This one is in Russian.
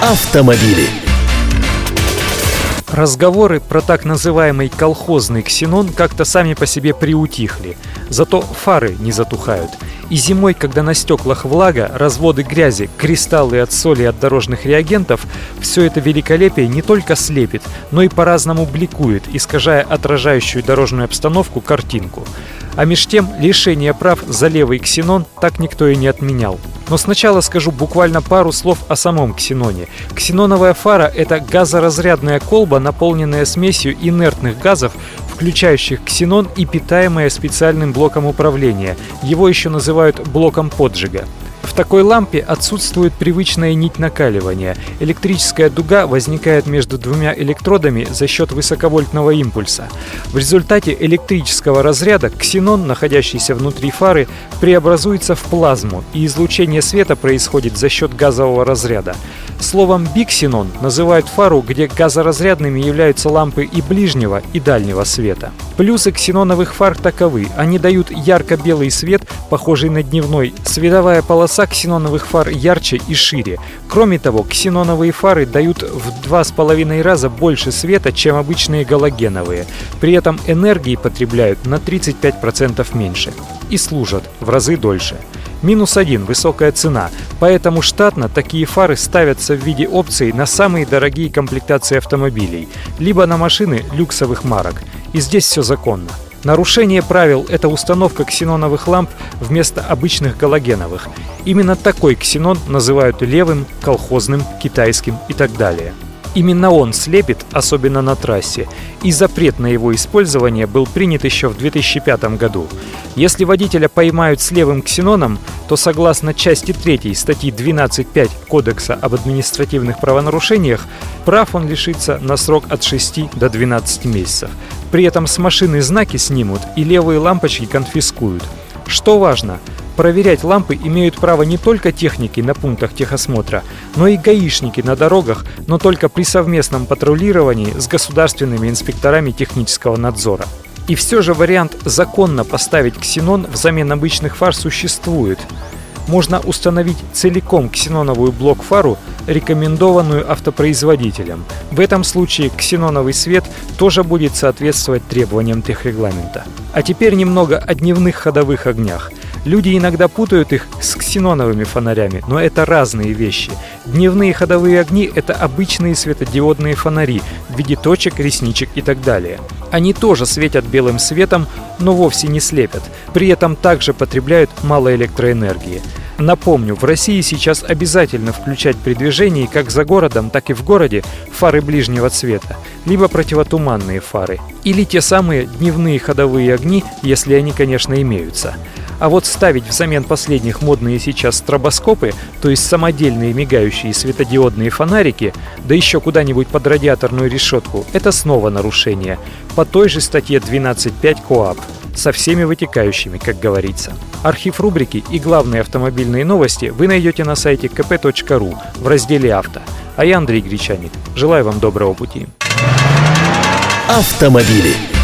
Автомобили. Разговоры про так называемый колхозный ксенон как-то сами по себе приутихли. Зато фары не затухают. И зимой, когда на стеклах влага, разводы грязи, кристаллы от соли и от дорожных реагентов, все это великолепие не только слепит, но и по-разному бликует, искажая отражающую дорожную обстановку картинку. А меж тем лишение прав за левый ксенон так никто и не отменял. Но сначала скажу буквально пару слов о самом ксеноне. Ксеноновая фара – это газоразрядная колба, наполненная смесью инертных газов, включающих ксенон и питаемая специальным блоком управления. Его еще называют блоком поджига. В такой лампе отсутствует привычная нить накаливания. Электрическая дуга возникает между двумя электродами за счет высоковольтного импульса. В результате электрического разряда ксенон, находящийся внутри фары, преобразуется в плазму, и излучение света происходит за счет газового разряда. Словом биксенон называют фару, где газоразрядными являются лампы и ближнего, и дальнего света. Плюсы ксеноновых фар таковы. Они дают ярко-белый свет, похожий на дневной. Световая полоса ксеноновых фар ярче и шире. Кроме того, ксеноновые фары дают в два с половиной раза больше света, чем обычные галогеновые. При этом энергии потребляют на 35% меньше. И служат в разы дольше. Минус один – высокая цена, поэтому штатно такие фары ставятся в виде опций на самые дорогие комплектации автомобилей, либо на машины люксовых марок. И здесь все законно. Нарушение правил – это установка ксеноновых ламп вместо обычных галогеновых. Именно такой ксенон называют левым, колхозным, китайским и так далее. Именно он слепит, особенно на трассе, и запрет на его использование был принят еще в 2005 году. Если водителя поймают с левым ксеноном, то согласно части 3 статьи 12.5 Кодекса об административных правонарушениях, прав он лишится на срок от 6 до 12 месяцев. При этом с машины знаки снимут и левые лампочки конфискуют. Что важно, проверять лампы имеют право не только техники на пунктах техосмотра, но и гаишники на дорогах, но только при совместном патрулировании с государственными инспекторами технического надзора. И все же вариант законно поставить ксенон взамен обычных фар существует. Можно установить целиком ксеноновую блок-фару, рекомендованную автопроизводителем. В этом случае ксеноновый свет тоже будет соответствовать требованиям техрегламента. А теперь немного о дневных ходовых огнях. Люди иногда путают их с ксеноновыми фонарями, но это разные вещи. Дневные ходовые огни – это обычные светодиодные фонари в виде точек, ресничек и так далее. Они тоже светят белым светом, но вовсе не слепят. При этом также потребляют мало электроэнергии. Напомню, в России сейчас обязательно включать при движении как за городом, так и в городе фары ближнего цвета, либо противотуманные фары, или те самые дневные ходовые огни, если они, конечно, имеются. А вот ставить взамен последних модные сейчас стробоскопы, то есть самодельные мигающие светодиодные фонарики, да еще куда-нибудь под радиаторную решетку, это снова нарушение. По той же статье 12.5 КОАП со всеми вытекающими, как говорится. Архив рубрики и главные автомобильные новости вы найдете на сайте kp.ru в разделе «Авто». А я Андрей Гречаник. Желаю вам доброго пути. Автомобили.